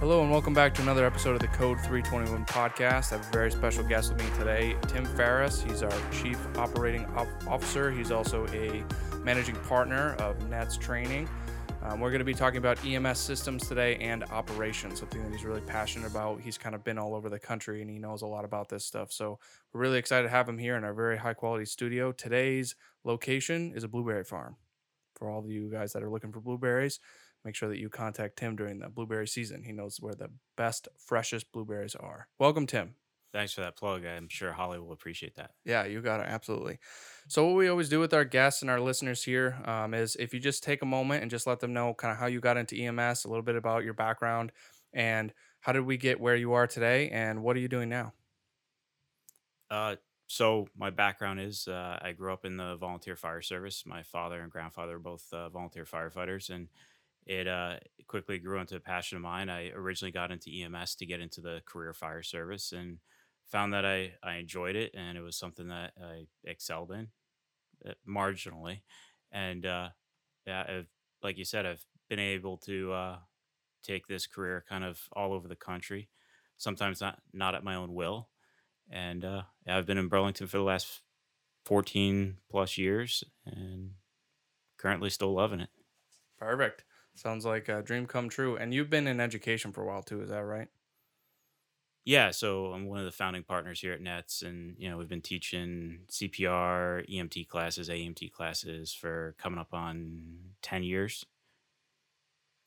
Hello and welcome back to another episode of the Code 321 podcast. I have a very special guest with me today, Tim Ferris. He's our Chief Operating Op- Officer. He's also a managing partner of Nets Training. Um, we're going to be talking about EMS systems today and operations, something that he's really passionate about. He's kind of been all over the country and he knows a lot about this stuff. So we're really excited to have him here in our very high quality studio. Today's location is a blueberry farm. For all of you guys that are looking for blueberries, make sure that you contact Tim during the blueberry season. He knows where the best, freshest blueberries are. Welcome, Tim. Thanks for that plug. I'm sure Holly will appreciate that. Yeah, you got it. Absolutely. So, what we always do with our guests and our listeners here um, is if you just take a moment and just let them know kind of how you got into EMS, a little bit about your background, and how did we get where you are today, and what are you doing now? Uh, so my background is uh, I grew up in the volunteer fire service. My father and grandfather are both uh, volunteer firefighters, and it uh, quickly grew into a passion of mine. I originally got into EMS to get into the career fire service and found that I, I enjoyed it and it was something that I excelled in uh, marginally. And uh, yeah, I've, like you said, I've been able to uh, take this career kind of all over the country, sometimes not, not at my own will. And uh, I've been in Burlington for the last 14 plus years and currently still loving it. Perfect. Sounds like a dream come true. And you've been in education for a while too, is that right? Yeah, so I'm one of the founding partners here at Nets, and you know we've been teaching CPR, EMT classes, AMT classes for coming up on ten years.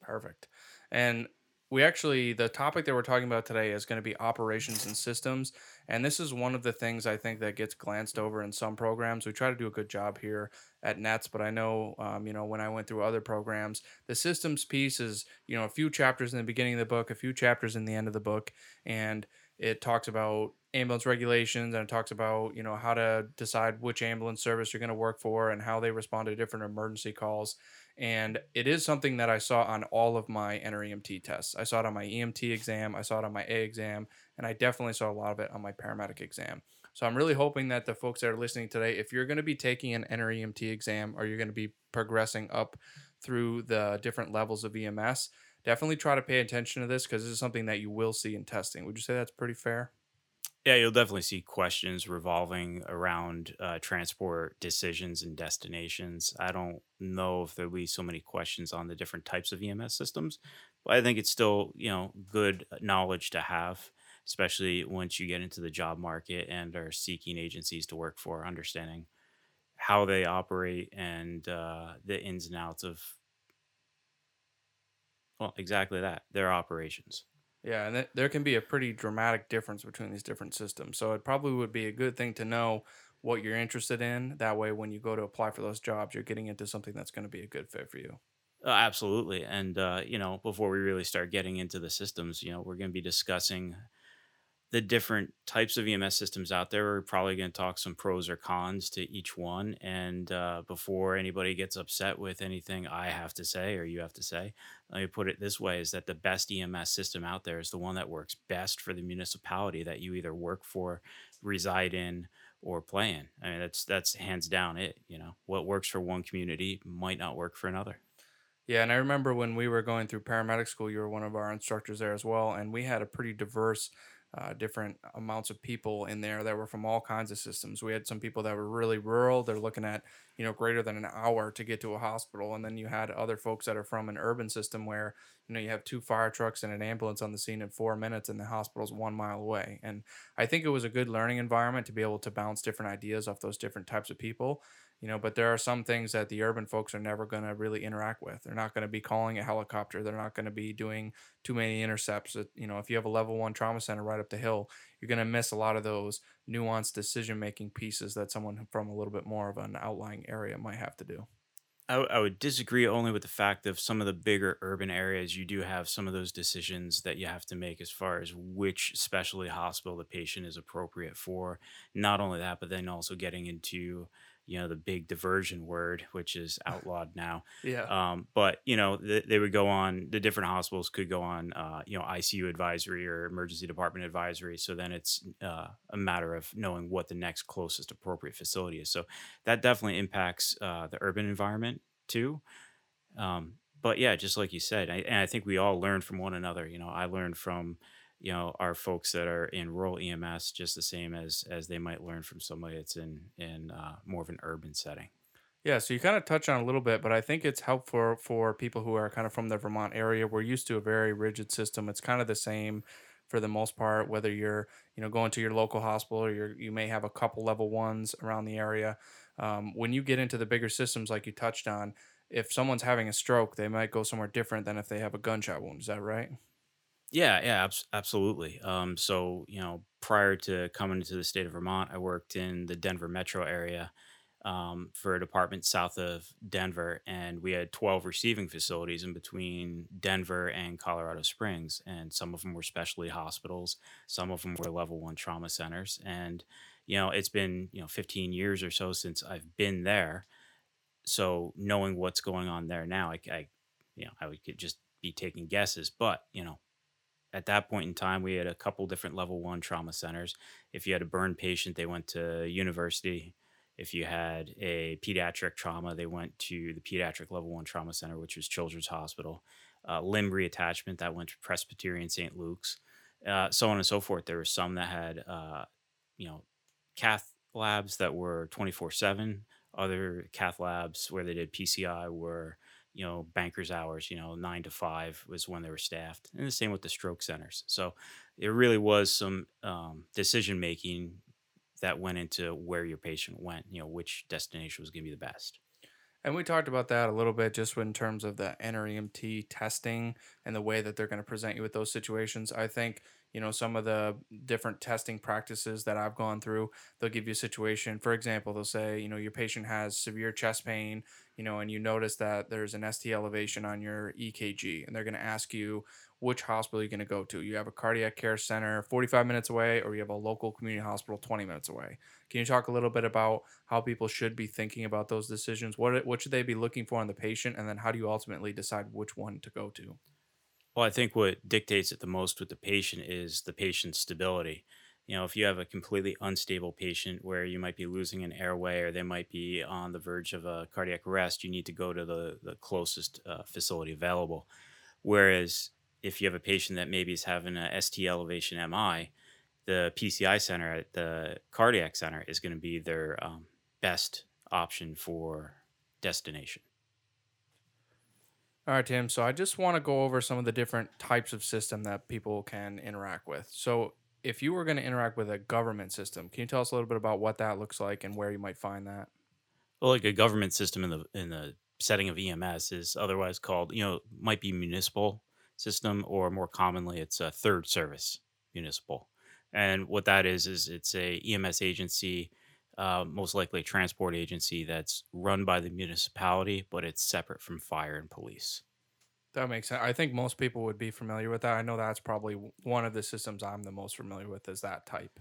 Perfect. And we actually the topic that we're talking about today is going to be operations and systems and this is one of the things i think that gets glanced over in some programs. We try to do a good job here at nets but i know um, you know when i went through other programs the systems piece is you know a few chapters in the beginning of the book a few chapters in the end of the book and it talks about ambulance regulations and it talks about you know how to decide which ambulance service you're going to work for and how they respond to different emergency calls and it is something that I saw on all of my NREMT tests. I saw it on my EMT exam, I saw it on my A exam, and I definitely saw a lot of it on my paramedic exam. So I'm really hoping that the folks that are listening today, if you're going to be taking an NREMT exam or you're going to be progressing up through the different levels of EMS, definitely try to pay attention to this because this is something that you will see in testing. Would you say that's pretty fair? Yeah, you'll definitely see questions revolving around uh, transport decisions and destinations. I don't know if there'll be so many questions on the different types of EMS systems, but I think it's still you know good knowledge to have, especially once you get into the job market and are seeking agencies to work for, understanding how they operate and uh, the ins and outs of well, exactly that their operations. Yeah, and th- there can be a pretty dramatic difference between these different systems. So it probably would be a good thing to know what you're interested in. That way, when you go to apply for those jobs, you're getting into something that's going to be a good fit for you. Uh, absolutely. And, uh, you know, before we really start getting into the systems, you know, we're going to be discussing the different types of EMS systems out there. We're probably going to talk some pros or cons to each one. And uh, before anybody gets upset with anything I have to say or you have to say, let me put it this way is that the best EMS system out there is the one that works best for the municipality that you either work for, reside in, or play in. I mean, that's that's hands down it. You know, what works for one community might not work for another. Yeah, and I remember when we were going through paramedic school, you were one of our instructors there as well, and we had a pretty diverse uh, different amounts of people in there that were from all kinds of systems. We had some people that were really rural; they're looking at you know greater than an hour to get to a hospital, and then you had other folks that are from an urban system where you know you have two fire trucks and an ambulance on the scene in four minutes, and the hospital's one mile away. And I think it was a good learning environment to be able to bounce different ideas off those different types of people you know but there are some things that the urban folks are never going to really interact with. They're not going to be calling a helicopter. They're not going to be doing too many intercepts. You know if you have a level one trauma center right up the hill you're going to miss a lot of those nuanced decision making pieces that someone from a little bit more of an outlying area might have to do. I, I would disagree only with the fact of some of the bigger urban areas you do have some of those decisions that you have to make as far as which specialty hospital the patient is appropriate for. Not only that but then also getting into you know the big diversion word which is outlawed now. Yeah. Um, but you know th- they would go on the different hospitals could go on uh, you know icu advisory or emergency department advisory. So then it's uh, a matter of knowing what the next closest appropriate facility is. So that definitely impacts uh, the urban environment too. Um, but yeah, just like you said, I, and I think we all learn from one another. You know, I learned from you know our folks that are in rural EMS just the same as as they might learn from somebody that's in in uh, more of an urban setting. Yeah, so you kind of touch on a little bit, but I think it's helpful for people who are kind of from the Vermont area. We're used to a very rigid system. It's kind of the same for the most part, whether you're, you know, going to your local hospital or you're, you may have a couple level ones around the area. Um, when you get into the bigger systems, like you touched on, if someone's having a stroke, they might go somewhere different than if they have a gunshot wound. Is that right? Yeah, yeah, abs- absolutely. Um, so you know, prior to coming to the state of Vermont, I worked in the Denver metro area um, for a department south of Denver, and we had 12 receiving facilities in between Denver and Colorado Springs. And some of them were specialty hospitals, some of them were level one trauma centers. And, you know, it's been, you know, 15 years or so since I've been there. So knowing what's going on there now, I, I you know, I would just be taking guesses, but, you know, at that point in time, we had a couple different level one trauma centers. If you had a burn patient, they went to university if you had a pediatric trauma, they went to the pediatric level one trauma center, which was Children's Hospital. Uh, limb reattachment that went to Presbyterian St. Luke's, uh, so on and so forth. There were some that had, uh, you know, cath labs that were 24 7. Other cath labs where they did PCI were, you know, banker's hours, you know, nine to five was when they were staffed. And the same with the stroke centers. So it really was some um, decision making that went into where your patient went, you know, which destination was going to be the best. And we talked about that a little bit just in terms of the NREMT testing and the way that they're going to present you with those situations. I think, you know, some of the different testing practices that I've gone through, they'll give you a situation. For example, they'll say, you know, your patient has severe chest pain, you know, and you notice that there's an ST elevation on your EKG, and they're going to ask you, which hospital you're going to go to. You have a cardiac care center 45 minutes away, or you have a local community hospital 20 minutes away. Can you talk a little bit about how people should be thinking about those decisions? What what should they be looking for in the patient, and then how do you ultimately decide which one to go to? Well, I think what dictates it the most with the patient is the patient's stability. You know, if you have a completely unstable patient where you might be losing an airway or they might be on the verge of a cardiac arrest, you need to go to the, the closest uh, facility available. Whereas if you have a patient that maybe is having a ST elevation MI, the PCI center at the cardiac center is going to be their um, best option for destination. All right, Tim. So I just want to go over some of the different types of system that people can interact with. So if you were going to interact with a government system, can you tell us a little bit about what that looks like and where you might find that? Well, like a government system in the in the setting of EMS is otherwise called, you know, might be municipal system, or more commonly, it's a third service municipal. And what that is is it's a EMS agency, uh, most likely a transport agency that's run by the municipality, but it's separate from fire and police. That makes sense. I think most people would be familiar with that. I know that's probably one of the systems I'm the most familiar with is that type.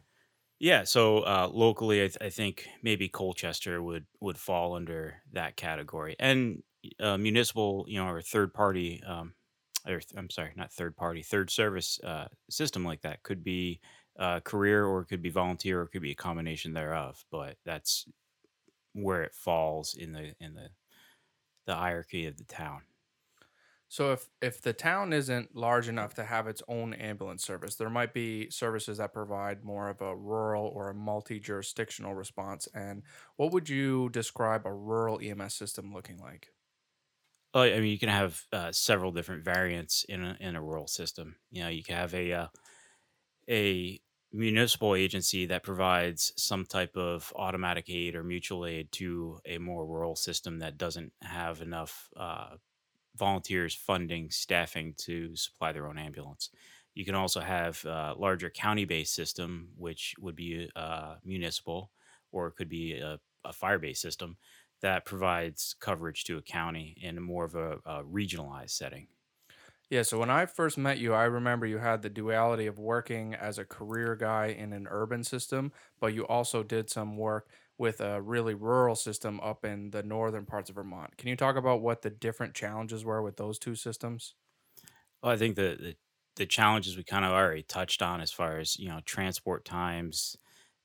Yeah, so uh, locally, I, th- I think maybe Colchester would would fall under that category, and uh, municipal, you know, or third party um, or th- I'm sorry, not third party, third service uh, system like that could be uh, career or it could be volunteer or it could be a combination thereof. But that's where it falls in the in the the hierarchy of the town. So if if the town isn't large enough to have its own ambulance service, there might be services that provide more of a rural or a multi-jurisdictional response. And what would you describe a rural EMS system looking like? Oh, I mean, you can have uh, several different variants in a, in a rural system. You know, you can have a uh, a municipal agency that provides some type of automatic aid or mutual aid to a more rural system that doesn't have enough uh, volunteers, funding, staffing to supply their own ambulance. You can also have a larger county-based system, which would be uh, municipal, or it could be a, a fire-based system that provides coverage to a county in more of a, a regionalized setting. Yeah, so when I first met you, I remember you had the duality of working as a career guy in an urban system, but you also did some work with a really rural system up in the northern parts of Vermont. Can you talk about what the different challenges were with those two systems? Well, I think the, the the challenges we kind of already touched on as far as you know transport times,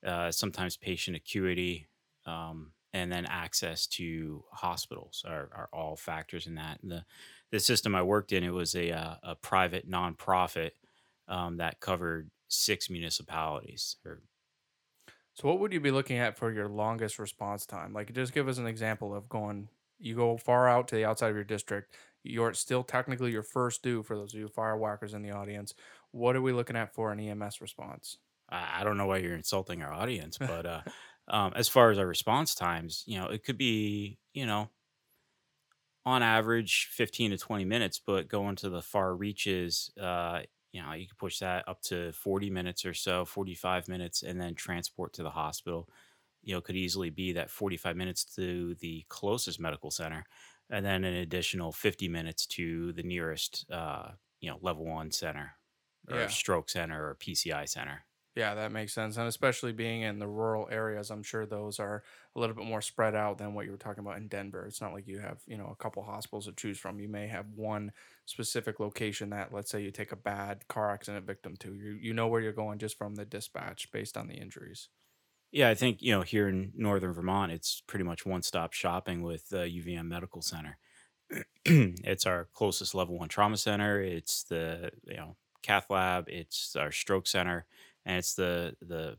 uh, sometimes patient acuity, um, and then access to hospitals are, are all factors in that. And the the system I worked in, it was a uh, a private nonprofit um, that covered six municipalities. Or So what would you be looking at for your longest response time? Like just give us an example of going you go far out to the outside of your district. You're still technically your first due for those of you fire whackers in the audience. What are we looking at for an EMS response? I, I don't know why you're insulting our audience, but uh, um, as far as our response times, you know, it could be you know on average 15 to 20 minutes, but going to the far reaches, uh, you know, you could push that up to 40 minutes or so, 45 minutes, and then transport to the hospital. You know, could easily be that 45 minutes to the closest medical center, and then an additional 50 minutes to the nearest, uh, you know, level one center or Yeah. stroke center or PCI center. Yeah, that makes sense. And especially being in the rural areas, I'm sure those are a little bit more spread out than what you were talking about in Denver. It's not like you have, you know, a couple hospitals to choose from. You may have one specific location that, let's say, you take a bad car accident victim to. You you know where you're going just from the dispatch based on the injuries. Yeah, I think, you know, here in northern Vermont, it's pretty much one-stop shopping with uh, UVM Medical Center. it's our closest level one trauma center. It's the, you know, cath lab, it's our stroke center, and it's the the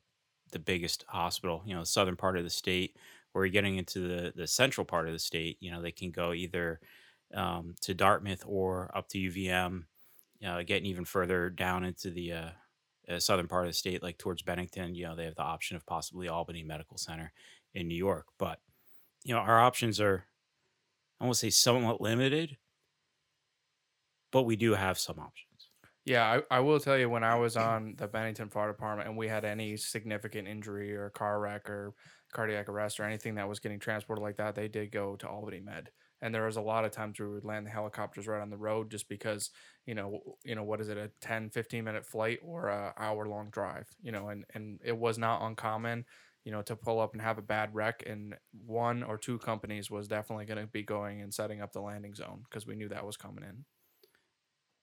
the biggest hospital, you know, the southern part of the state. Where you're getting into the the central part of the state, you know, they can go either um, to Dartmouth or up to UVM, uh, getting even further down into the uh, uh, southern part of the state, like towards Bennington, you know, they have the option of possibly Albany Medical Center in New York. But, you know, our options are, I won't say somewhat limited, but we do have some options. Yeah, I, I will tell you when I was on the Bennington Fire Department and we had any significant injury or car wreck or cardiac arrest or anything that was getting transported like that, they did go to Albany Med. And there was a lot of times we would land the helicopters right on the road just because, you know, you know, what is it, a 10 15 minute flight or a hour long drive, you know, and, and it was not uncommon, you know, to pull up and have a bad wreck. And one or two companies was definitely going to be going and setting up the landing zone because we knew that was coming in.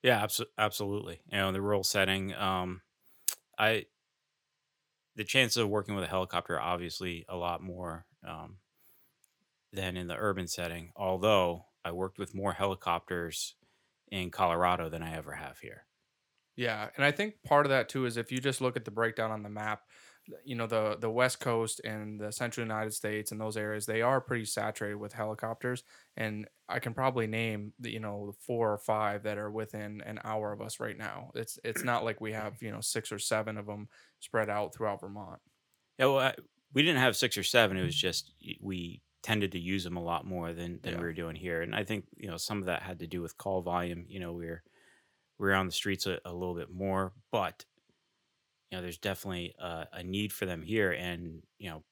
Yeah, abso- absolutely. You know, in the rural setting, um, I the chances of working with a helicopter are obviously a lot more um, than in the urban setting. Although I worked with more helicopters in Colorado than I ever have here. Yeah, and I think part of that too is if you just look at the breakdown on the map, you know, the the West Coast and the Central United States and those areas, they are pretty saturated with helicopters. And I can probably name the, you know, four or five that are within an hour of us right now. It's it's not like we have, you know, six or seven of them spread out throughout Vermont. Yeah, well, I, we didn't have six or seven. It was mm-hmm. just we tended to use them a lot more than than we Yeah. were doing here, and I think you know some of that had to do with call volume. You know, we are we are on the streets a, a little bit more, but you know, there's definitely a, a need for them here, and you know,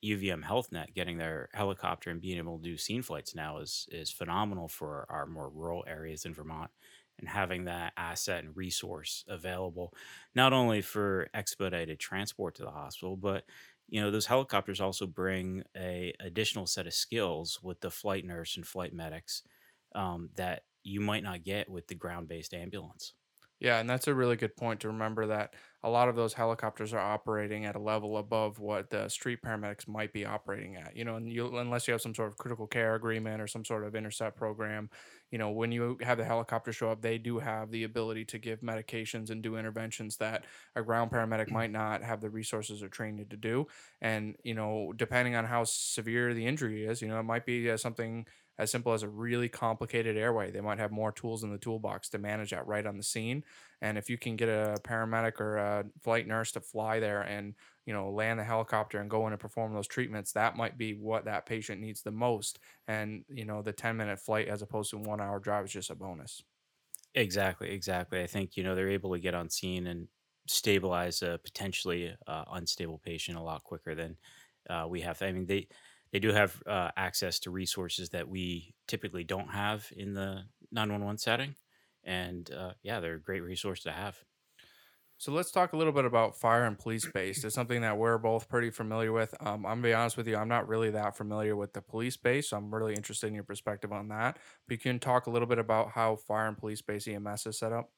UVM HealthNet getting their helicopter and being able to do scene flights now is is phenomenal for our more rural areas in Vermont. And having that asset and resource available, not only for expedited transport to the hospital, but you know those helicopters also bring a additional set of skills with the flight nurse and flight medics um, that you might not get with the ground based ambulance. Yeah, and that's a really good point to remember that a lot of those helicopters are operating at a level above what the street paramedics might be operating at. You know, and you unless you have some sort of critical care agreement or some sort of intercept program, you know, when you have the helicopter show up, they do have the ability to give medications and do interventions that a ground paramedic might not have the resources or training to do. And, you know, depending on how severe the injury is, you know, it might be uh, something as simple as a really complicated airway. They might have more tools in the toolbox to manage that right on the scene and if you can get a paramedic or a flight nurse to fly there and, you know, land the helicopter and go in and perform those treatments, that might be what that patient needs the most. And, you know, the 10 minute flight as opposed to one hour drive is just a bonus. Exactly, exactly. I think you know they're able to get on scene and stabilize a potentially uh, unstable patient a lot quicker than uh, we have. I mean, they they do have uh, access to resources that we typically don't have in the 911 setting, and uh, yeah, they're a great resource to have. So let's talk a little bit about fire and police based. It's something that we're both pretty familiar with. Um, I'm gonna be honest with you, I'm not really that familiar with the police base, so I'm really interested in your perspective on that. But you can talk a little bit about how fire and police base EMS is set up.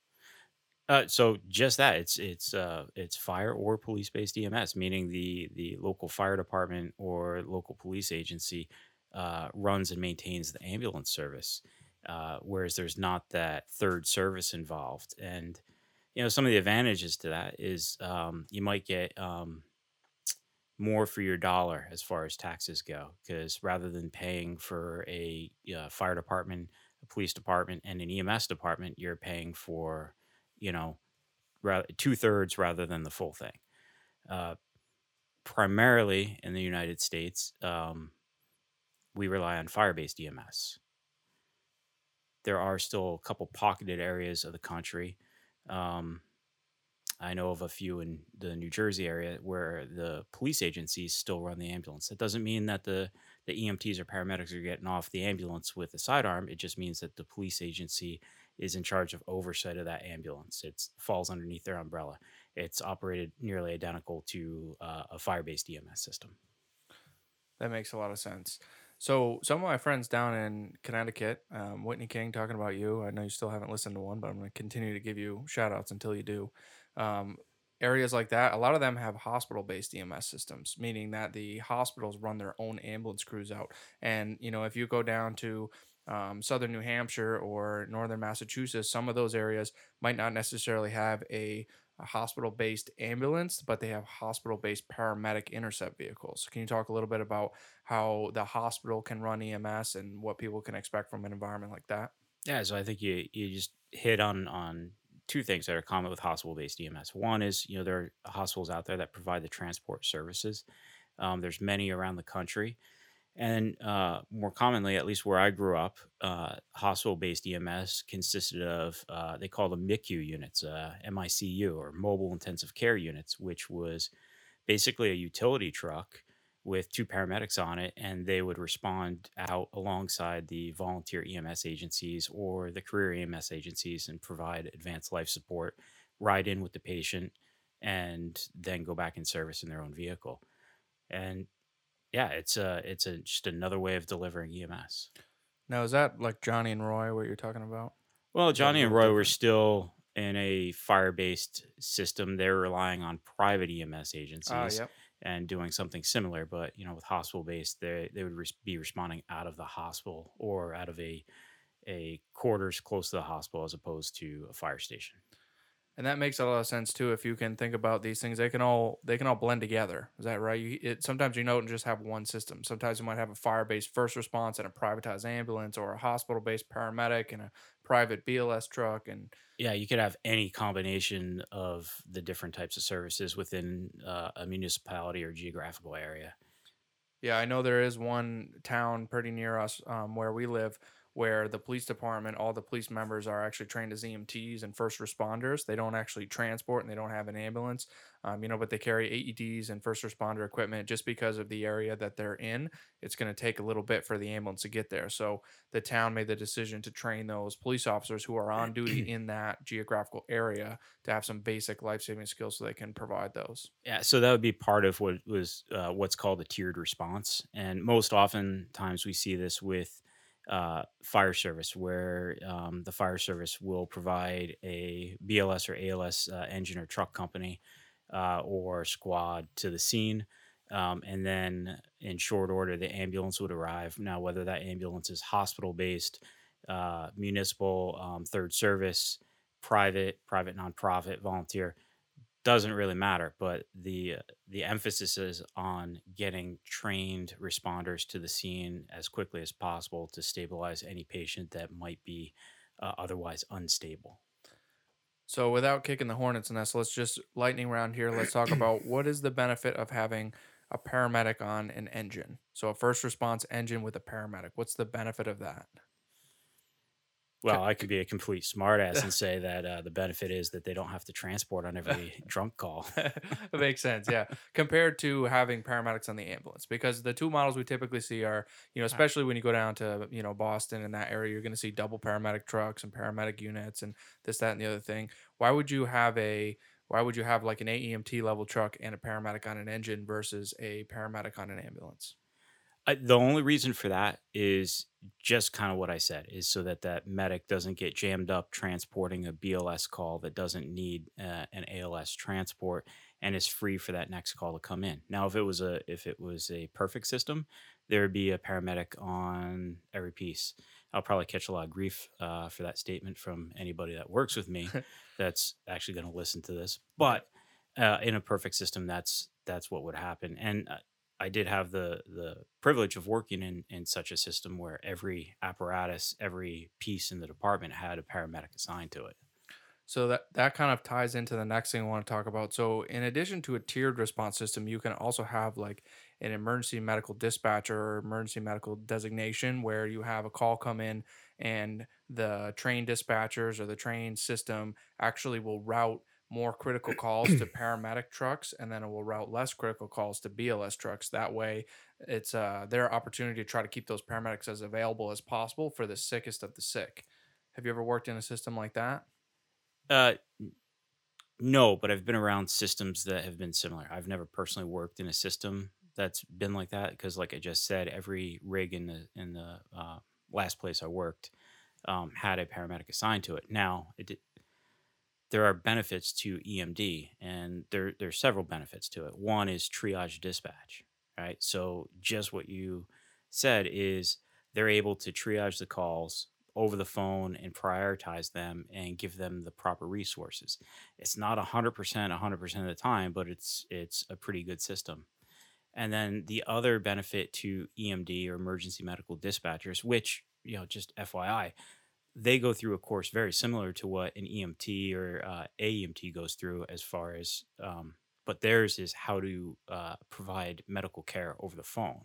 Uh, so just that it's it's uh, it's fire or police based EMS, meaning the the local fire department or local police agency uh, runs and maintains the ambulance service. uh, whereas there's not that third service involved. And you know, some of the advantages to that is um, you might get um, more for your dollar as far as taxes go, because rather than paying for a uh, fire department, a police department, and an EMS department, you're paying for, you know, two thirds rather than the full thing. Uh, primarily in the United States, um, we rely on fire based EMS. There are still a couple pocketed areas of the country. Um, I know of a few in the New Jersey area where the police agencies still run the ambulance. That doesn't mean that the the EMTs or paramedics are getting off the ambulance with a sidearm. It just means that the police agency is in charge of oversight of that ambulance. It falls underneath their umbrella. It's operated nearly identical to uh, a fire-based EMS system. That makes a lot of sense. So, some of my friends down in Connecticut, um, Whitney King, talking about you. I know you still haven't listened to one, but I'm going to continue to give you shout outs until you do. Um, areas like that, a lot of them have hospital based EMS systems, meaning that the hospitals run their own ambulance crews out. And, you know, if you go down to um, southern New Hampshire or northern Massachusetts, some of those areas might not necessarily have a a hospital based ambulance, but they have hospital based paramedic intercept vehicles. Can you talk a little bit about how the hospital can run EMS and what people can expect from an environment like that? Yeah, so I think you you just hit on on two things that are common with hospital-based EMS. One is, you know, there are hospitals out there that provide the transport services. Um, there's many around the country, and uh, more commonly, at least where I grew up, uh, hospital-based EMS consisted of uh, they call them MICU units, uh, MICU or mobile intensive care units, which was basically a utility truck with two paramedics on it, and they would respond out alongside the volunteer EMS agencies or the career EMS agencies and provide advanced life support, ride in with the patient, and then go back in service in their own vehicle. And yeah, it's a it's a just another way of delivering EMS. Now, is that like Johnny and Roy, what you're talking about? Well, Is that a Johnny and Roy were still in a fire-based system. They're relying on private EMS Ah, agencies yep. and doing something similar, but you know, with hospital-based, they they would res- be responding out of the hospital or out of a a quarters close to the hospital as opposed to a fire station. And that makes a lot of sense too. If you can think about these things, they can all they can all blend together. Is that right? You, it, sometimes you don't just have one system. Sometimes you might have a fire-based first response and a privatized ambulance, or a hospital-based paramedic and a private BLS truck. And Yeah, you could have any combination of the different types of services within uh, a municipality or geographical area. yeah, I know there is one town pretty near us um, where we live where the police department, all the police members are actually trained as EMTs and first responders. They don't actually transport and they don't have an ambulance, um, you know, but they carry AEDs and first responder equipment just because of the area that they're in. It's going to take a little bit for the ambulance to get there. So the town made the decision to train those police officers who are on duty in that geographical area to have some basic life saving skills so they can provide those. Yeah, so that would be part of what was uh, what's called a tiered response, and most often times we see this with uh, fire service, where um, the fire service will provide a BLS or ALS uh, engine or truck company uh, or squad to the scene, um, and then in short order the ambulance would arrive. Now, whether that ambulance is hospital based, uh, municipal, um, third service, private, private nonprofit, volunteer doesn't really matter, but the the emphasis is on getting trained responders to the scene as quickly as possible to stabilize any patient that might be uh, otherwise unstable. So without kicking the hornet's nest, let's just lightning round here. Let's talk about what is the benefit of having a paramedic on an engine. So a first response engine with a paramedic. What's the benefit of that? Well, I could be a complete smartass and say that uh, the benefit is that they don't have to transport on every drunk call. that makes sense, yeah. Compared to having paramedics on the ambulance, because the two models we typically see are, you know, especially when you go down to, you know, Boston and that area, you're going to see double paramedic trucks and paramedic units and this, that, and the other thing. Why would you have a, why would you have like an AEMT level truck and a paramedic on an engine versus a paramedic on an ambulance? I, the only reason for that is just kind of what I said is so that that medic doesn't get jammed up transporting a BLS call that doesn't need uh, an ALS transport and is free for that next call to come in. Now, if it was a if it was a perfect system, there would be a paramedic on every piece. I'll probably catch a lot of grief uh, for that statement from anybody that works with me that's actually going to listen to this. But uh, in a perfect system, that's that's what would happen. And uh, I did have the the privilege of working in in such a system where every apparatus, every piece in the department had a paramedic assigned to it. So that that kind of ties into the next thing I want to talk about. So in addition to a tiered response system, you can also have like an emergency medical dispatcher or emergency medical designation where you have a call come in and the trained dispatchers or the trained system actually will route more critical calls to paramedic trucks and then it will route less critical calls to BLS trucks. That way it's uh, their opportunity to try to keep those paramedics as available as possible for the sickest of the sick. Have you ever worked in a system like that? Uh, no, but I've been around systems that have been similar. I've never personally worked in a system that's been like that because, like I just said, every rig in the in the uh, last place I worked um, had a paramedic assigned to it. Now, it there are benefits to EMD, and there there's several benefits to it. One is triage dispatch, right? So just what you said is they're able to triage the calls over the phone and prioritize them and give them the proper resources. It's not 100% 100% of the time, but it's it's a pretty good system. And then the other benefit to EMD or emergency medical dispatchers, which, you know, just FYI, they go through a course very similar to what an EMT or uh, AEMT goes through as far as, um, but theirs is how to uh, provide medical care over the phone.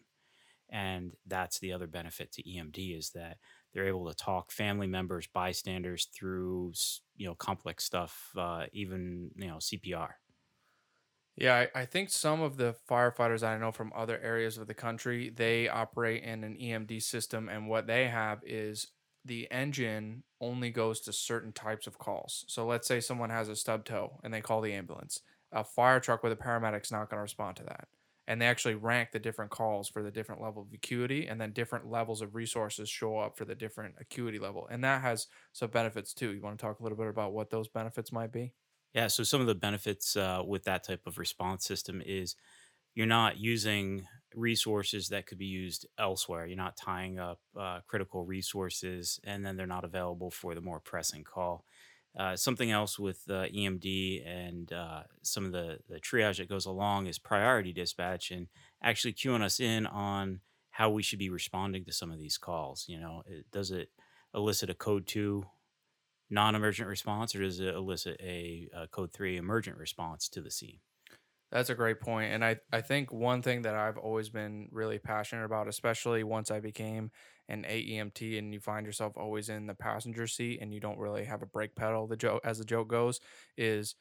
And that's the other benefit to EMD is that they're able to talk family members, bystanders through, you know, complex stuff, uh, even, you know, CPR. Yeah, I, I think some of the firefighters I know from other areas of the country, they operate in an EMD system, and what they have is the engine only goes to certain types of calls. So let's say someone has a stub toe and they call the ambulance. A fire truck with a paramedic's not going to respond to that. And they actually rank the different calls for the different level of acuity, and then different levels of resources show up for the different acuity level. And that has some benefits too. You want to talk a little bit about what those benefits might be? Yeah. So some of the benefits uh, with that type of response system is you're not using resources that could be used elsewhere. You're not tying up uh, critical resources and then they're not available for the more pressing call. Uh, something else with uh, EMD and uh, some of the, the triage that goes along is priority dispatch and actually queuing us in on how we should be responding to some of these calls. You know, it, does it elicit a code two non emergent response or does it elicit a, a code three emergent response to the scene? That's a great point. And I, I think one thing that I've always been really passionate about, especially once I became an AEMT and you find yourself always in the passenger seat and you don't really have a brake pedal, the joke as the joke goes, is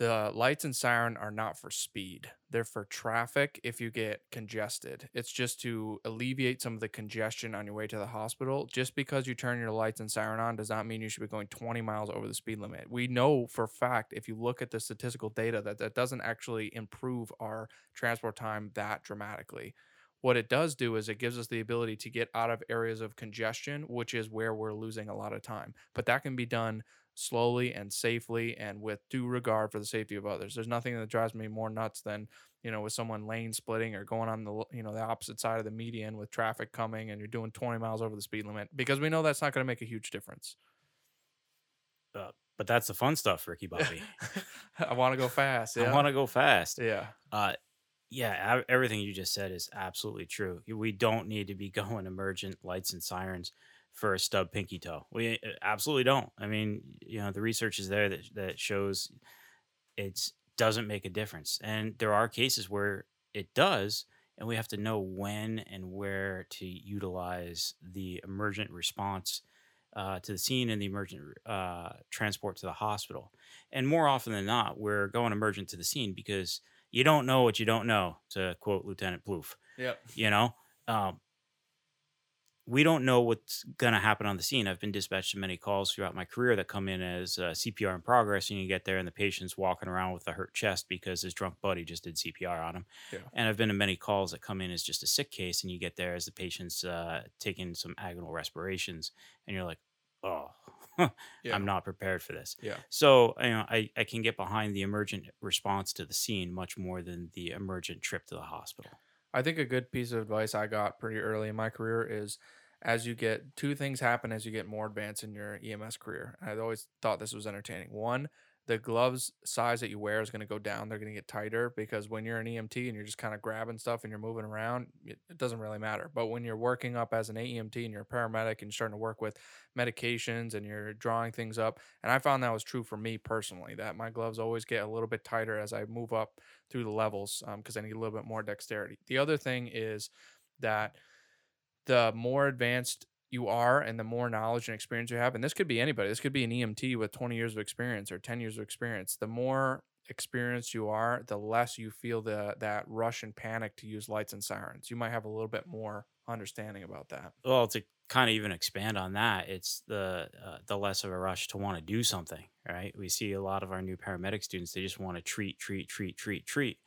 the lights and siren are not for speed. They're for traffic if you get congested. It's just to alleviate some of the congestion on your way to the hospital. Just because you turn your lights and siren on does not mean you should be going 20 miles over the speed limit. We know for fact, if you look at the statistical data, that that doesn't actually improve our transport time that dramatically. What it does do is it gives us the ability to get out of areas of congestion, which is where we're losing a lot of time. But that can be done slowly and safely and with due regard for the safety of others. There's nothing that drives me more nuts than, you know, with someone lane splitting or going on the, you know, the opposite side of the median with traffic coming and you're doing 20 miles over the speed limit because we know that's not going to make a huge difference. Uh, but that's the fun stuff, Ricky Bobby. I want to go fast. I want to go fast. yeah. Uh, yeah, everything you just said is absolutely true. We don't need to be going emergent lights and sirens for a stub pinky toe. We uh, absolutely don't. I mean, you know, the research is there that that shows it doesn't make a difference, and there are cases where it does, and we have to know when and where to utilize the emergent response uh, to the scene and the emergent uh, transport to the hospital. And more often than not, we're going emergent to the scene because you don't know what you don't know, to quote Lieutenant Plouffe. Yep. You know, um, we don't know what's going to happen on the scene. I've been dispatched to many calls throughout my career that come in as uh, CPR in progress, and you get there and the patient's walking around with a hurt chest because his drunk buddy just did CPR on him. Yeah. And I've been to many calls that come in as just a sick case, and you get there as the patient's uh, taking some agonal respirations, and you're like, oh, Yeah. I'm not prepared for this. Yeah. So you know, I, I can get behind the emergent response to the scene much more than the emergent trip to the hospital. I think a good piece of advice I got pretty early in my career is as you get two things happen as you get more advanced in your EMS career. I always thought this was entertaining. One, the gloves size that you wear is going to go down. They're going to get tighter because when you're an EMT and you're just kind of grabbing stuff and you're moving around, it, doesn't really matter. But when you're working up as an AEMT and you're a paramedic and you're starting to work with medications and you're drawing things up, and I found that was true for me personally, that my gloves always get a little bit tighter as I move up through the levels um, because I need a little bit more dexterity. The other thing is that the more advanced you are and the more knowledge and experience you have, and this could be anybody, this could be an EMT with 20 years of experience or 10 years of experience. The more experienced you are, the less you feel the that rush and panic to use lights and sirens. You might have a little bit more understanding about that. Well, to kind of even expand on that, it's the uh, the less of a rush to want to do something, right? We see a lot of our new paramedic students; they just want to treat, treat, treat, treat, treat.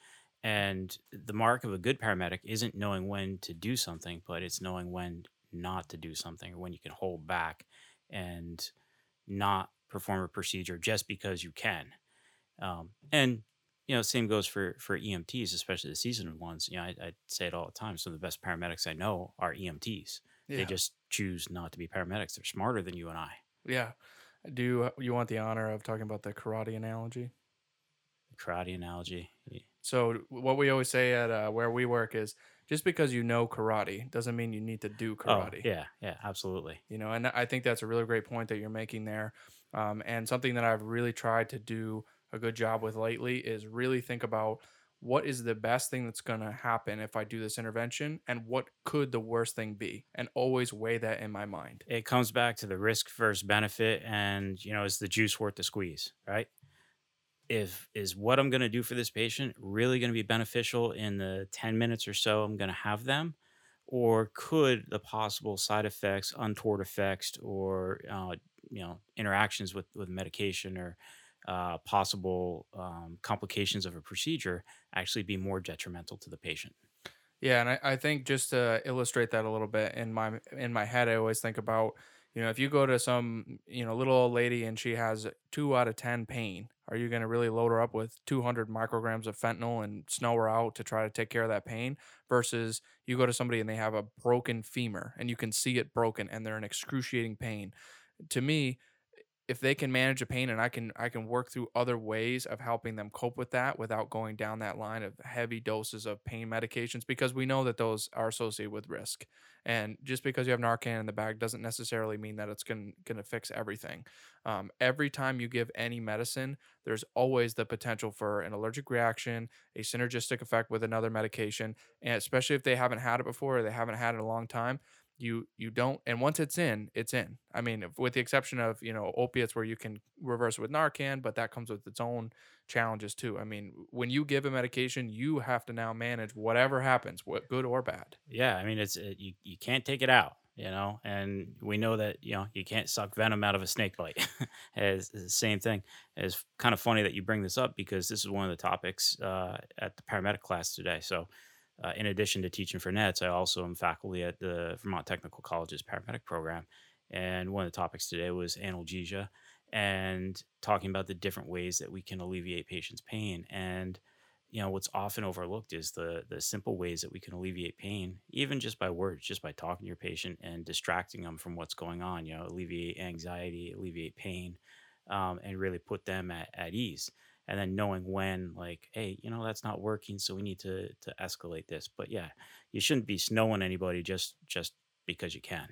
And the mark of a good paramedic isn't knowing when to do something, but it's knowing when not to do something or when you can hold back and not perform a procedure just because you can. Um, and you know, same goes for for EMTs, especially the seasoned ones. You know, I, I say it all the time. Some of the best paramedics I know are EMTs. Yeah. They just choose not to be paramedics. They're smarter than you and I. Yeah. Do you, you want the honor of talking about the karate analogy? Karate analogy. So what we always say at uh, where we work is just because you know karate doesn't mean you need to do Oh, karate. yeah, yeah, absolutely. You know, and I think that's a really great point that you're making there. Um, and something that I've really tried to do a good job with lately is really think about what is the best thing that's going to happen if I do this intervention and what could the worst thing be and always weigh that in my mind. It comes back to the risk versus benefit, and you know, is the juice worth the squeeze, right? If is what I'm going to do for this patient really going to be beneficial in the 10 minutes or so I'm going to have them? Or could the possible side effects untoward effects or uh, you know interactions with with medication or uh, possible um, complications of a procedure actually be more detrimental to the patient? Yeah, and I, I think just to illustrate that a little bit in my in my head, I always think about you know if you go to some you know little old lady and she has two out of ten pain, are you going to really load her up with two hundred micrograms of fentanyl and snow her out to try to take care of that pain? Versus you go to somebody and they have a broken femur and you can see it broken and they're in excruciating pain. To me, if they can manage a pain and I can I can work through other ways of helping them cope with that without going down that line of heavy doses of pain medications because we know that those are associated with risk. And just because you have Narcan in the bag doesn't necessarily mean that it's going to fix everything. Um, every time you give any medicine, there's always the potential for an allergic reaction, a synergistic effect with another medication, and especially if they haven't had it before or they haven't had it in a long time you you don't and once it's in it's in. I mean if- with the exception of you know opiates where you can reverse with narcan but that comes with its own challenges too. I mean when you give a medication you have to now manage whatever happens what good or bad. Yeah i mean it's it, you, you can't take it out you know and we know that you know you can't suck venom out of a snake bite. It's the same thing. It's kind of funny that you bring this up because this is one of the topics uh, at the paramedic class today. So uh, in addition to teaching for nets i also am faculty at the vermont technical college's paramedic program and one of the topics today was analgesia and talking about the different ways that we can alleviate patients pain. And you know what's often overlooked is the the simple ways that we can alleviate pain even just by words just by talking to your patient and distracting them from what's going on you know alleviate anxiety alleviate pain um, and really put them at, at ease and then knowing when like hey you know that's not working so we need to to escalate this. But yeah you shouldn't be snowing anybody just just because you can.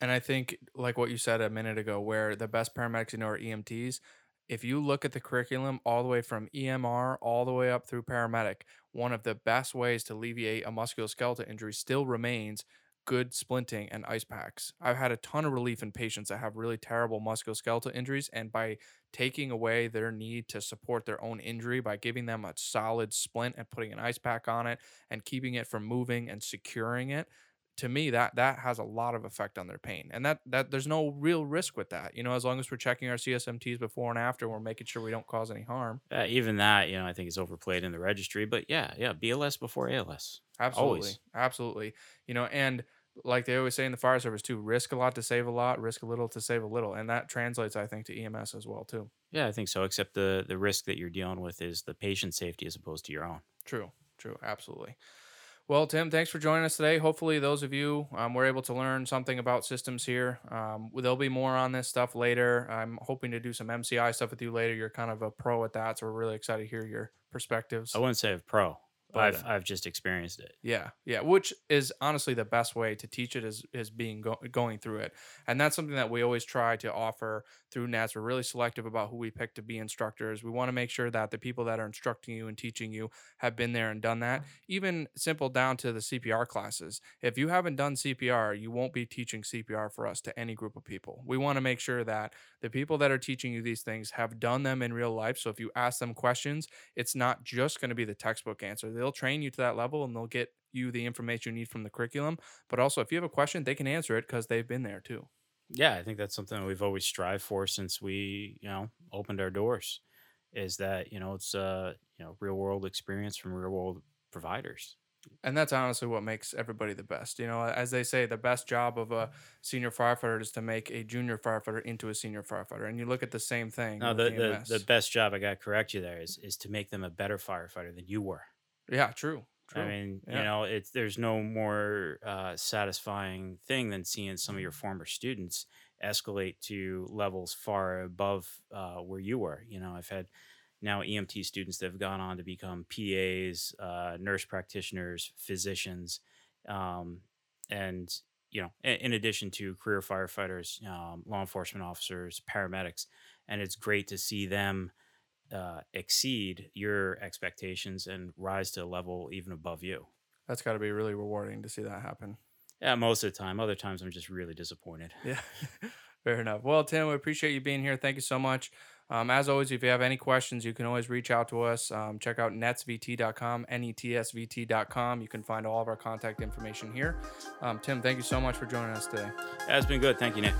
And i think like what you said a minute ago where the best paramedics you know are emts if you look at the curriculum all the way from emr all the way up through paramedic one of the best ways to alleviate a musculoskeletal injury still remains good splinting and ice packs. I've had a ton of relief in patients that have really terrible musculoskeletal injuries, and by taking away their need to support their own injury by giving them a solid splint and putting an ice pack on it and keeping it from moving and securing it, to me that that has a lot of effect on their pain. And that that there's no real risk with that. You know, as long as we're checking our CSMTs before and after, we're making sure we don't cause any harm. uh, even that you know i think is overplayed in the registry but yeah yeah bls before als Absolutely. Always. Absolutely. You know, and like they always say in the fire service too, risk a lot to save a lot, risk a little to save a little. And that translates, I think, to EMS as well too. Yeah, I think so. Except the the risk that you're dealing with is the patient safety as opposed to your own. True. True. Absolutely. Well, Tim, thanks for joining us today. Hopefully, those of you um, were able to learn something about systems here. Um, there'll be more on this stuff later. I'm hoping to do some MCI stuff with you later. You're kind of a pro at that, so we're really excited to hear your perspectives. I wouldn't say a pro. But I've I've just experienced it. Yeah, yeah, which is honestly the best way to teach it is is being go- going through it, and that's something that we always try to offer through Nets. We're really selective about who we pick to be instructors. We want to make sure that the people that are instructing you and teaching you have been there and done that. Mm-hmm. Even simple down to the CPR classes. If you haven't done CPR, you won't be teaching CPR for us to any group of people. We want to make sure that the people that are teaching you these things have done them in real life. So if you ask them questions it's not just going to be the textbook answer. They'll train you to that level and they'll get you the information you need from the curriculum. But also, if you have a question, they can answer it because they've been there too. Yeah, I think that's something that we've always strived for since we, you know, opened our doors. Is that you know it's uh you know real world experience from real world providers. And that's honestly what makes everybody the best. You know, as they say, the best job of a senior firefighter is to make a junior firefighter into a senior firefighter. And you look at the same thing No, the the the best job I got to correct you there is is to make them a better firefighter than you were. Yeah, true, I true. mean, you know, it's there's no more uh, satisfying thing than seeing some of your former students escalate to levels far above uh, where you were. You know, I've had now EMT students that have gone on to become PAs, uh, nurse practitioners, physicians, um, and you know, in, in addition to career firefighters, um, law enforcement officers, paramedics, and it's great to see them uh, exceed your expectations and rise to a level even above you. That's got to be really rewarding to see that happen. Yeah, most of the time. Other times, I'm just really disappointed. Yeah, fair enough. Well, Tim, we appreciate you being here. Thank you so much. Um, as always, if you have any questions, you can always reach out to us. Um, check out netsvt.com, netsvt.com. You can find all of our contact information here. Um, Tim, thank you so much for joining us today. Yeah, it's been good. Thank you, Nick.